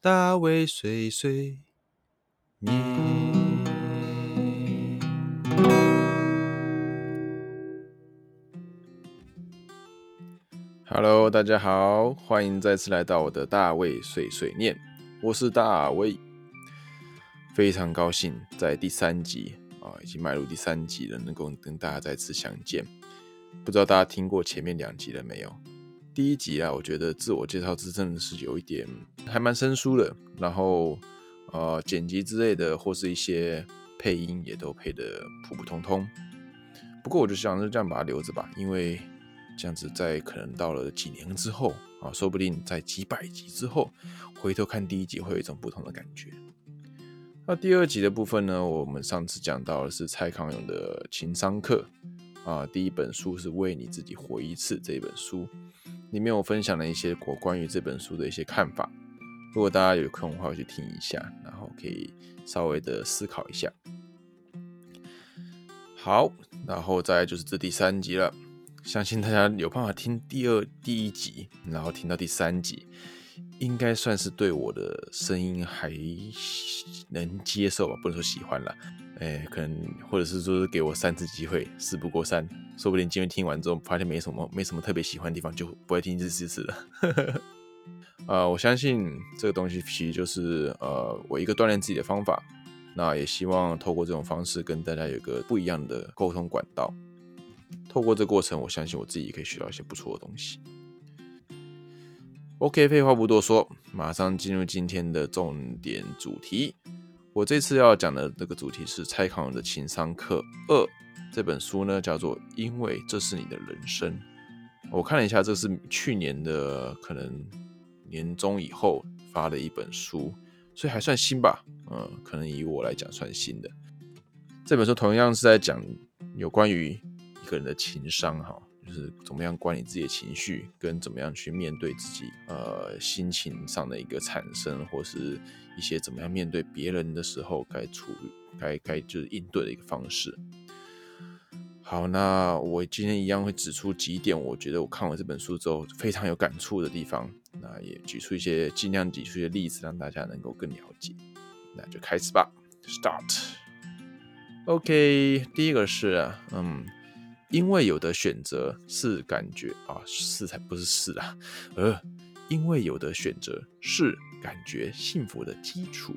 大卫碎碎念。Hello，大家好，欢迎再次来到我的大卫碎碎念，我是大卫，非常高兴在第三集啊，已经迈入第三集了，能够跟大家再次相见。不知道大家听过前面两集了没有？第一集啊，我觉得自我介绍之真的是有一点还蛮生疏的，然后呃剪辑之类的或是一些配音也都配的普普通通。不过我就想就这样把它留着吧，因为这样子在可能到了几年之后啊，说不定在几百集之后回头看第一集会有一种不同的感觉。那第二集的部分呢，我们上次讲到的是蔡康永的情商课。啊，第一本书是为你自己活一次这本书，里面我分享了一些我关于这本书的一些看法。如果大家有空的话，去听一下，然后可以稍微的思考一下。好，然后再就是这第三集了，相信大家有办法听第二第一集，然后听到第三集，应该算是对我的声音还能接受吧，不能说喜欢了。哎，可能或者是说是给我三次机会，事不过三，说不定今天听完之后发现没什么没什么特别喜欢的地方，就不会听第四次了。呃，我相信这个东西其实就是呃我一个锻炼自己的方法，那也希望透过这种方式跟大家有个不一样的沟通管道。透过这过程，我相信我自己也可以学到一些不错的东西。OK，废话不多说，马上进入今天的重点主题。我这次要讲的这个主题是蔡康永的情商课二这本书呢，叫做《因为这是你的人生》。我看了一下，这是去年的可能年终以后发的一本书，所以还算新吧。嗯，可能以我来讲算新的。这本书同样是在讲有关于一个人的情商，哈。就是怎么样管理自己的情绪，跟怎么样去面对自己呃心情上的一个产生，或是一些怎么样面对别人的时候该处理、该该就是应对的一个方式。好，那我今天一样会指出几点，我觉得我看完这本书之后非常有感触的地方。那也举出一些尽量举出一些例子，让大家能够更了解。那就开始吧，Start。OK，第一个是嗯。因为有的选择是感觉啊，是才不是是啊，呃，因为有的选择是感觉幸福的基础，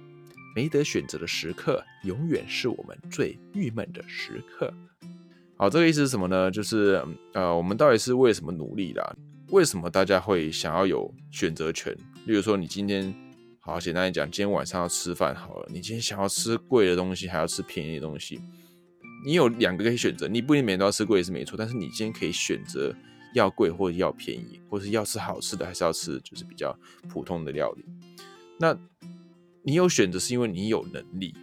没得选择的时刻，永远是我们最郁闷的时刻。好，这个意思是什么呢？就是呃，我们到底是为什么努力的？为什么大家会想要有选择权？例如说，你今天好简单来讲，今天晚上要吃饭好了，你今天想要吃贵的东西，还要吃便宜的东西？你有两个可以选择，你不一定每天都要吃贵是没错，但是你今天可以选择要贵或者要便宜，或是要吃好吃的，还是要吃就是比较普通的料理。那你有选择是因为你有能力，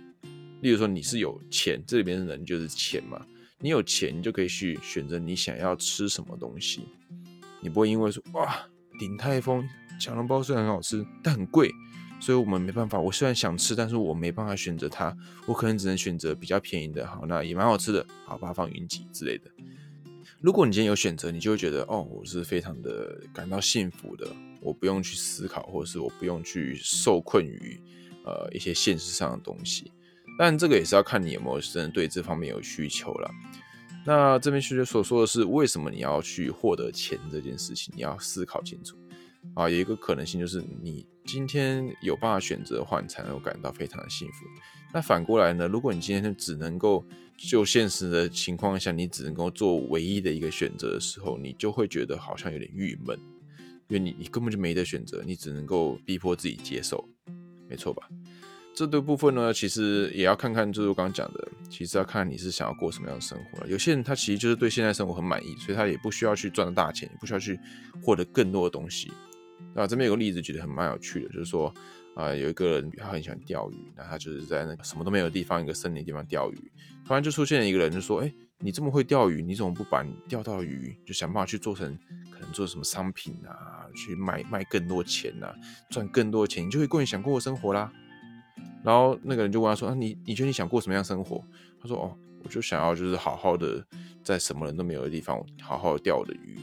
例如说你是有钱，这里边的人就是钱嘛，你有钱你就可以去选择你想要吃什么东西，你不会因为说哇鼎泰丰小笼包虽然很好吃，但很贵。所以我们没办法，我虽然想吃，但是我没办法选择它，我可能只能选择比较便宜的，好，那也蛮好吃的，好，把它放云集之类的。如果你今天有选择，你就会觉得，哦，我是非常的感到幸福的，我不用去思考，或者是我不用去受困于呃一些现实上的东西。但这个也是要看你有没有真的对这方面有需求了。那这边学姐所说的是，为什么你要去获得钱这件事情，你要思考清楚。啊，有一个可能性就是你今天有办法选择的话，你才能够感到非常的幸福。那反过来呢？如果你今天只能够就现实的情况下，你只能够做唯一的一个选择的时候，你就会觉得好像有点郁闷，因为你你根本就没得选择，你只能够逼迫自己接受，没错吧？这对部分呢，其实也要看看，就是我刚刚讲的，其实要看你是想要过什么样的生活了。有些人他其实就是对现在生活很满意，所以他也不需要去赚大钱，也不需要去获得更多的东西。啊，这边有个例子，觉得很蛮有趣的，就是说，啊，有一个人他很喜欢钓鱼，那他就是在那个什么都没有的地方，一个森林地方钓鱼，突然就出现了一个人，就说，哎，你这么会钓鱼，你怎么不把你钓到的鱼就想办法去做成，可能做什么商品啊，去卖卖更多钱啊，赚更多钱，你就会过你想过的生活啦。然后那个人就问他说，啊，你你觉得你想过什么样生活？他说，哦，我就想要就是好好的在什么人都没有的地方，好好钓我的鱼。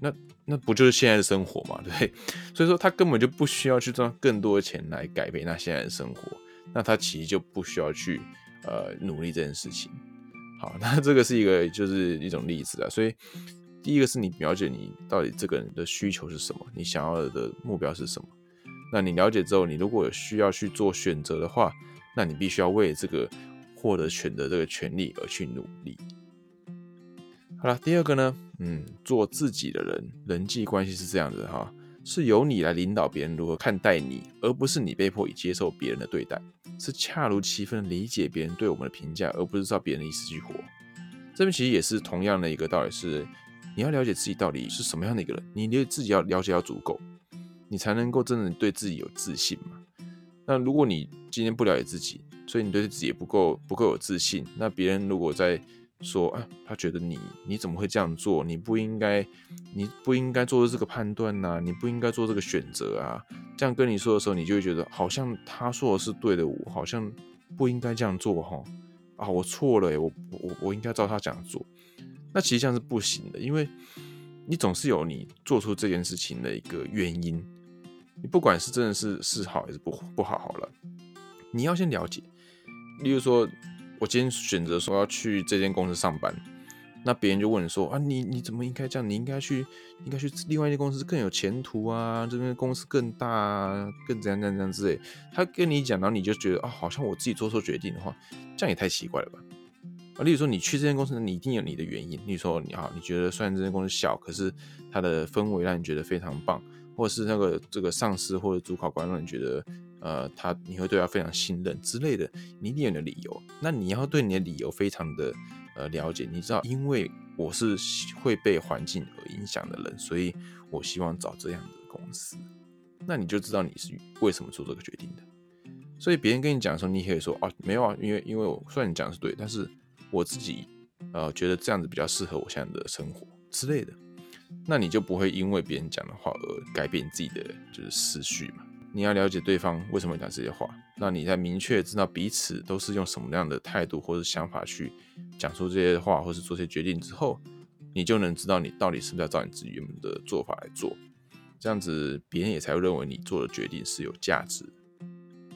那那不就是现在的生活嘛，对？所以说他根本就不需要去赚更多的钱来改变他现在的生活，那他其实就不需要去呃努力这件事情。好，那这个是一个就是一种例子啊。所以第一个是你了解你到底这个人的需求是什么，你想要的目标是什么。那你了解之后，你如果有需要去做选择的话，那你必须要为这个获得选择这个权利而去努力。好了，第二个呢，嗯，做自己的人，人际关系是这样子哈，是由你来领导别人如何看待你，而不是你被迫以接受别人的对待，是恰如其分理解别人对我们的评价，而不是照别人的意思去活。这边其实也是同样的一个道理，是你要了解自己到底是什么样的一个人，你对自己要了解要足够。你才能够真的对自己有自信嘛？那如果你今天不了解自己，所以你对自己也不够不够有自信，那别人如果在说啊，他觉得你你怎么会这样做？你不应该，你不应该做出这个判断呐，你不应该做这个选择啊。这样跟你说的时候，你就会觉得好像他说的是对的，我好像不应该这样做哈。啊，我错了，我我我应该照他讲做。那其实这样是不行的，因为你总是有你做出这件事情的一个原因。你不管是真的是是好还是不不好，好了，你要先了解。例如说，我今天选择说要去这间公司上班，那别人就问你说啊，你你怎么应该这样？你应该去，应该去另外一间公司更有前途啊，这边公司更大啊，更怎样怎样怎样之类。他跟你讲，然后你就觉得啊，好像我自己做错决定的话，这样也太奇怪了吧？啊，例如说你去这间公司，你一定有你的原因。例如说你好，你觉得虽然这间公司小，可是它的氛围让你觉得非常棒。或者是那个这个上司或者主考官让你觉得，呃，他你会对他非常信任之类的，你一定有你的理由。那你要对你的理由非常的呃了解，你知道，因为我是会被环境而影响的人，所以我希望找这样的公司。那你就知道你是为什么做这个决定的。所以别人跟你讲的时候，你可以说哦，没有啊，因为因为我虽然你讲的是对，但是我自己呃觉得这样子比较适合我现在的生活之类的。那你就不会因为别人讲的话而改变自己的就是思绪嘛？你要了解对方为什么讲这些话，那你在明确知道彼此都是用什么样的态度或者想法去讲出这些话，或是做些决定之后，你就能知道你到底是不是要照你自己原本的做法来做，这样子别人也才会认为你做的决定是有价值。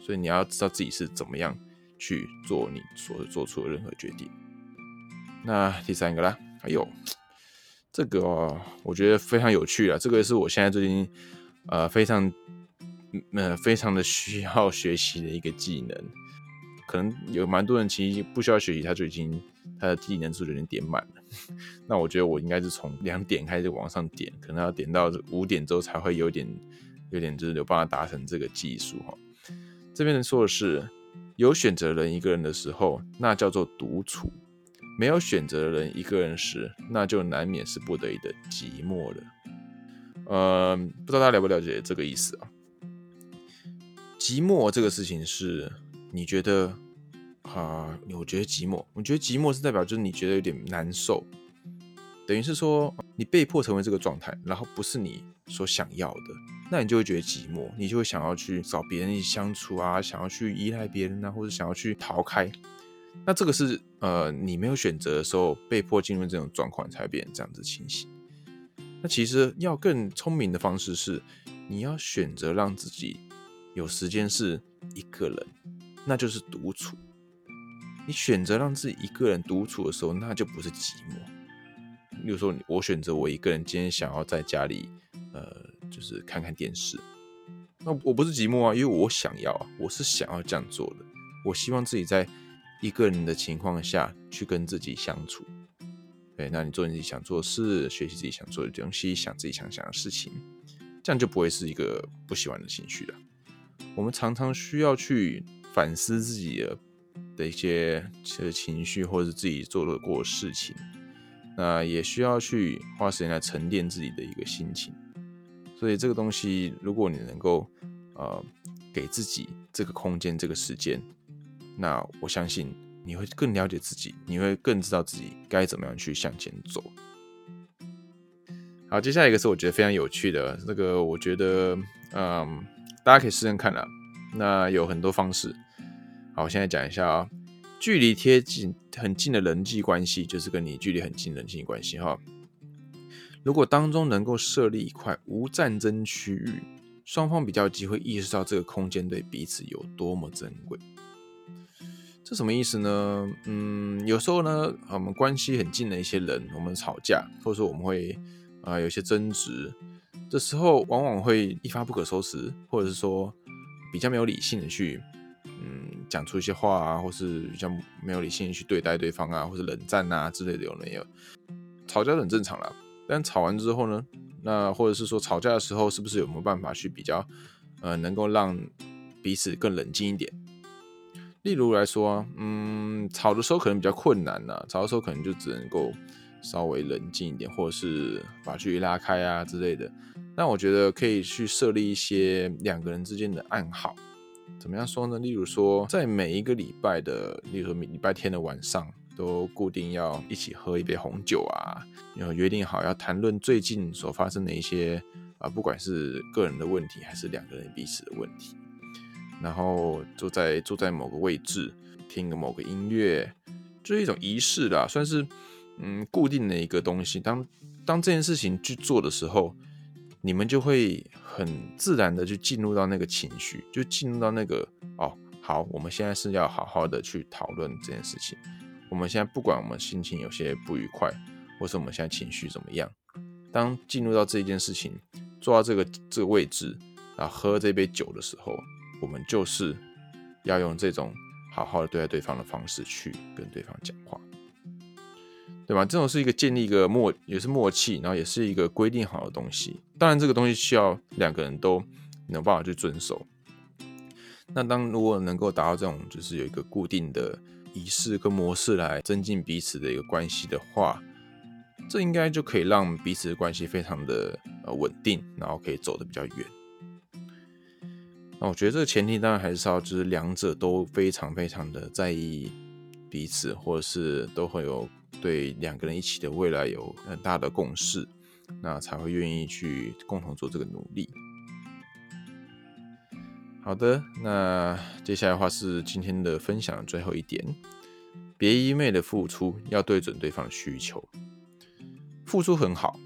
所以你要知道自己是怎么样去做你所做出的任何决定。那第三个啦，还有。这个我觉得非常有趣啊！这个是我现在最近呃非常呃非常的需要学习的一个技能。可能有蛮多人其实不需要学习，他就已经他的技能数就已经点满了。那我觉得我应该是从两点开始往上点，可能要点到五点之后才会有点有点就是有办法达成这个技术哈。这边说的是有选择人一个人的时候，那叫做独处。没有选择人一个人时，那就难免是不得已的寂寞了。呃，不知道大家了不了解这个意思啊？寂寞这个事情是，你觉得啊？我觉得寂寞，我觉得寂寞是代表就是你觉得有点难受，等于是说你被迫成为这个状态，然后不是你所想要的，那你就会觉得寂寞，你就会想要去找别人一起相处啊，想要去依赖别人啊，或者想要去逃开。那这个是呃，你没有选择的时候，被迫进入这种状况才变成这样子情形。那其实要更聪明的方式是，你要选择让自己有时间是一个人，那就是独处。你选择让自己一个人独处的时候，那就不是寂寞。比如说，我选择我一个人今天想要在家里，呃，就是看看电视，那我不是寂寞啊，因为我想要啊，我是想要这样做的。我希望自己在。一个人的情况下去跟自己相处，对，那你做你自己想做的事，学习自己想做的东西，想自己想想的事情，这样就不会是一个不喜欢的情绪了。我们常常需要去反思自己的的一些些情绪，或者是自己做的过事情，那也需要去花时间来沉淀自己的一个心情。所以这个东西，如果你能够呃给自己这个空间、这个时间。那我相信你会更了解自己，你会更知道自己该怎么样去向前走。好，接下来一个是我觉得非常有趣的，这个我觉得，嗯，大家可以试试看啦。那有很多方式。好，我现在讲一下啊，距离贴近很近的人际关系，就是跟你距离很近的人际关系哈。如果当中能够设立一块无战争区域，双方比较机会意识到这个空间对彼此有多么珍贵。这什么意思呢？嗯，有时候呢，我们关系很近的一些人，我们吵架，或者说我们会啊有些争执，这时候往往会一发不可收拾，或者是说比较没有理性的去嗯讲出一些话啊，或是比较没有理性的去对待对方啊，或者冷战啊之类的，有没有？吵架很正常啦，但吵完之后呢，那或者是说吵架的时候，是不是有没有办法去比较呃能够让彼此更冷静一点？例如来说，嗯，吵的时候可能比较困难呐，吵的时候可能就只能够稍微冷静一点，或者是把距离拉开啊之类的。那我觉得可以去设立一些两个人之间的暗号，怎么样说呢？例如说，在每一个礼拜的，例如说礼拜天的晚上，都固定要一起喝一杯红酒啊，然后约定好要谈论最近所发生的一些啊，不管是个人的问题，还是两个人彼此的问题。然后坐在坐在某个位置，听个某个音乐，就是一种仪式啦，算是嗯固定的一个东西。当当这件事情去做的时候，你们就会很自然的去进入到那个情绪，就进入到那个哦，好，我们现在是要好好的去讨论这件事情。我们现在不管我们心情有些不愉快，或是我们现在情绪怎么样，当进入到这件事情，坐到这个这个位置，然后喝这杯酒的时候。我们就是要用这种好好的对待对方的方式去跟对方讲话，对吧？这种是一个建立一个默，也是默契，然后也是一个规定好的东西。当然，这个东西需要两个人都能办法去遵守。那当如果能够达到这种，就是有一个固定的仪式跟模式来增进彼此的一个关系的话，这应该就可以让彼此的关系非常的呃稳定，然后可以走得比较远。那我觉得这个前提当然还是要，就是两者都非常非常的在意彼此，或者是都会有对两个人一起的未来有很大的共识，那才会愿意去共同做这个努力。好的，那接下来的话是今天的分享最后一点，别一昧的付出，要对准对方的需求。付出很好，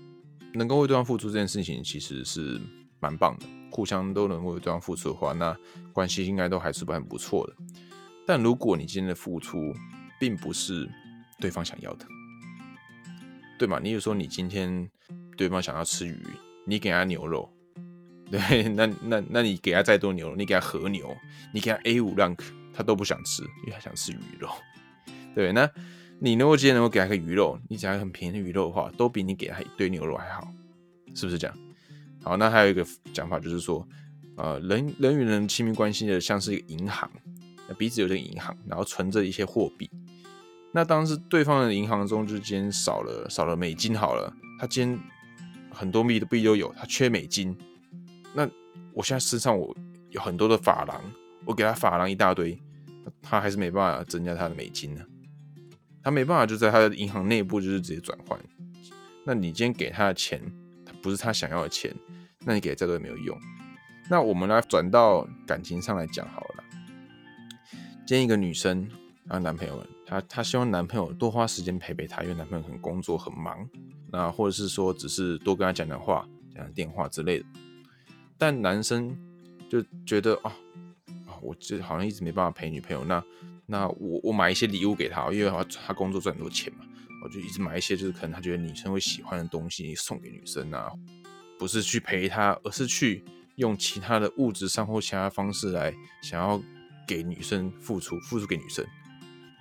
能够为对方付出这件事情其实是蛮棒的。互相都能为对方付出的话，那关系应该都还是蛮不错的。但如果你今天的付出并不是对方想要的，对吗？你有说你今天对方想要吃鱼，你给他牛肉，对，那那那你给他再多牛肉，你给他和牛，你给他 A 五 rank，他都不想吃，因为他想吃鱼肉。对，那你如果今天能够给他个鱼肉，你只要很便宜的鱼肉的话，都比你给他一堆牛肉还好，是不是这样？好，那还有一个讲法就是说，呃，人人与人亲密关系的像是一个银行，那彼此有这个银行，然后存着一些货币。那当时对方的银行中就今天少了少了美金好了，他今天很多币的币都有，他缺美金。那我现在身上我有很多的法郎，我给他法郎一大堆，他还是没办法增加他的美金呢。他没办法就在他的银行内部就是直接转换。那你今天给他的钱，他不是他想要的钱。那你给再多也没有用。那我们来转到感情上来讲好了。今天一个女生啊，男朋友，她她希望男朋友多花时间陪陪她，因为男朋友可能工作很忙，那或者是说只是多跟她讲讲话、讲讲电话之类的。但男生就觉得啊啊，我这好像一直没办法陪女朋友。那那我我买一些礼物给她，因为她她工作赚很多钱嘛，我就一直买一些就是可能她觉得女生会喜欢的东西送给女生啊。不是去陪她，而是去用其他的物质上或其他方式来想要给女生付出，付出给女生。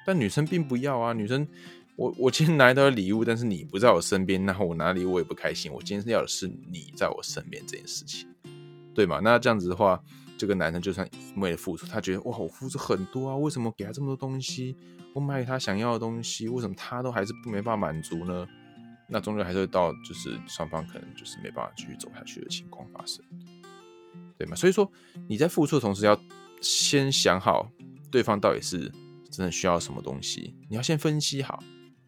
但女生并不要啊，女生，我我今天拿到了礼物，但是你不在我身边，然后我拿礼物我也不开心。我今天要的是你在我身边这件事情，对吗？那这样子的话，这个男生就算为了付出，他觉得哇，我付出很多啊，为什么给他这么多东西？我买给他想要的东西，为什么他都还是没办法满足呢？那终究还是会到，就是双方可能就是没办法继续走下去的情况发生，对吗？所以说你在付出的同时，要先想好对方到底是真的需要什么东西，你要先分析好，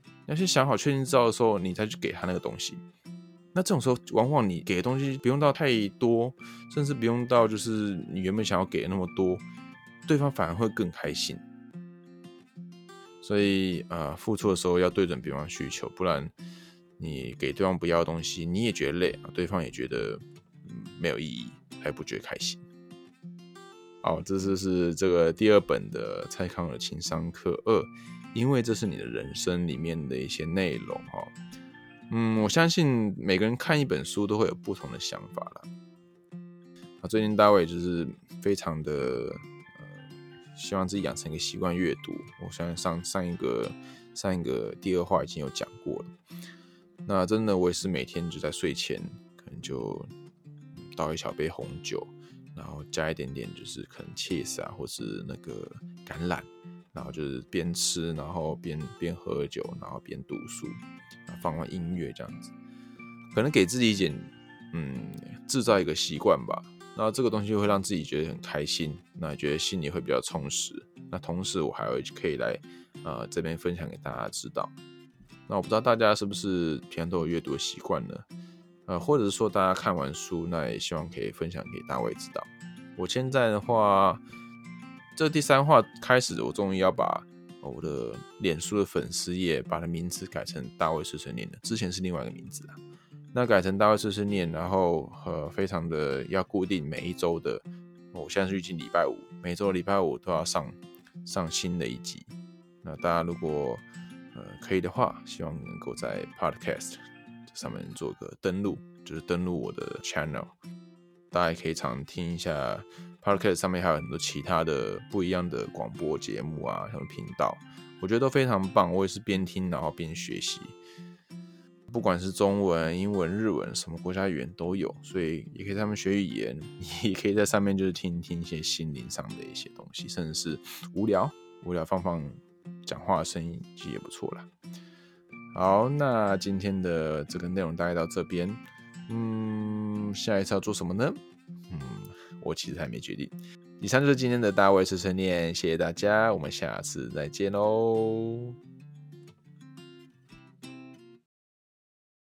你要先想好、确定知道的时候，你再去给他那个东西。那这种时候，往往你给的东西不用到太多，甚至不用到就是你原本想要给的那么多，对方反而会更开心。所以，呃，付出的时候要对准对方需求，不然。你给对方不要的东西，你也觉得累啊，对方也觉得没有意义，还不觉得开心。好，这次是这个第二本的蔡康永情商课二，因为这是你的人生里面的一些内容哈。嗯，我相信每个人看一本书都会有不同的想法了。啊，最近大卫就是非常的呃，希望自己养成一个习惯阅读。我相信上上一个上一个第二话已经有讲过了。那真的我也是每天就在睡前可能就倒一小杯红酒。然后加一点点，就是可能 cheese 啊，或是那个橄榄，然后就是边吃，然后边边喝酒，然后边读书，放放音乐这样子，可能给自己一点，嗯，制造一个习惯吧。那这个东西会让自己觉得很开心，那觉得心里会比较充实。那同时我还会可以来，呃，这边分享给大家知道。那我不知道大家是不是平常都有阅读的习惯呢？呃，或者是说大家看完书，那也希望可以分享给大卫知道。我现在的话，这第三话开始，我终于要把我的脸书的粉丝页把它名字改成大卫碎碎念了。之前是另外一个名字啊，那改成大卫碎碎念，然后呃，非常的要固定每一周的，我现在是预计礼拜五，每周礼拜五都要上上新的一集。那大家如果呃可以的话，希望能够在 Podcast。上面做个登录，就是登录我的 channel，大家可以常听一下 podcast 上面还有很多其他的不一样的广播节目啊，什么频道，我觉得都非常棒。我也是边听然后边学习，不管是中文、英文、日文，什么国家语言都有，所以也可以在上面学语言，也可以在上面就是听听一些心灵上的一些东西，甚至是无聊无聊放放讲话的声音，其实也不错啦。好，那今天的这个内容大概到这边。嗯，下一次要做什么呢？嗯，我其实还没决定。以上就是今天的大卫碎碎念，谢谢大家，我们下次再见喽。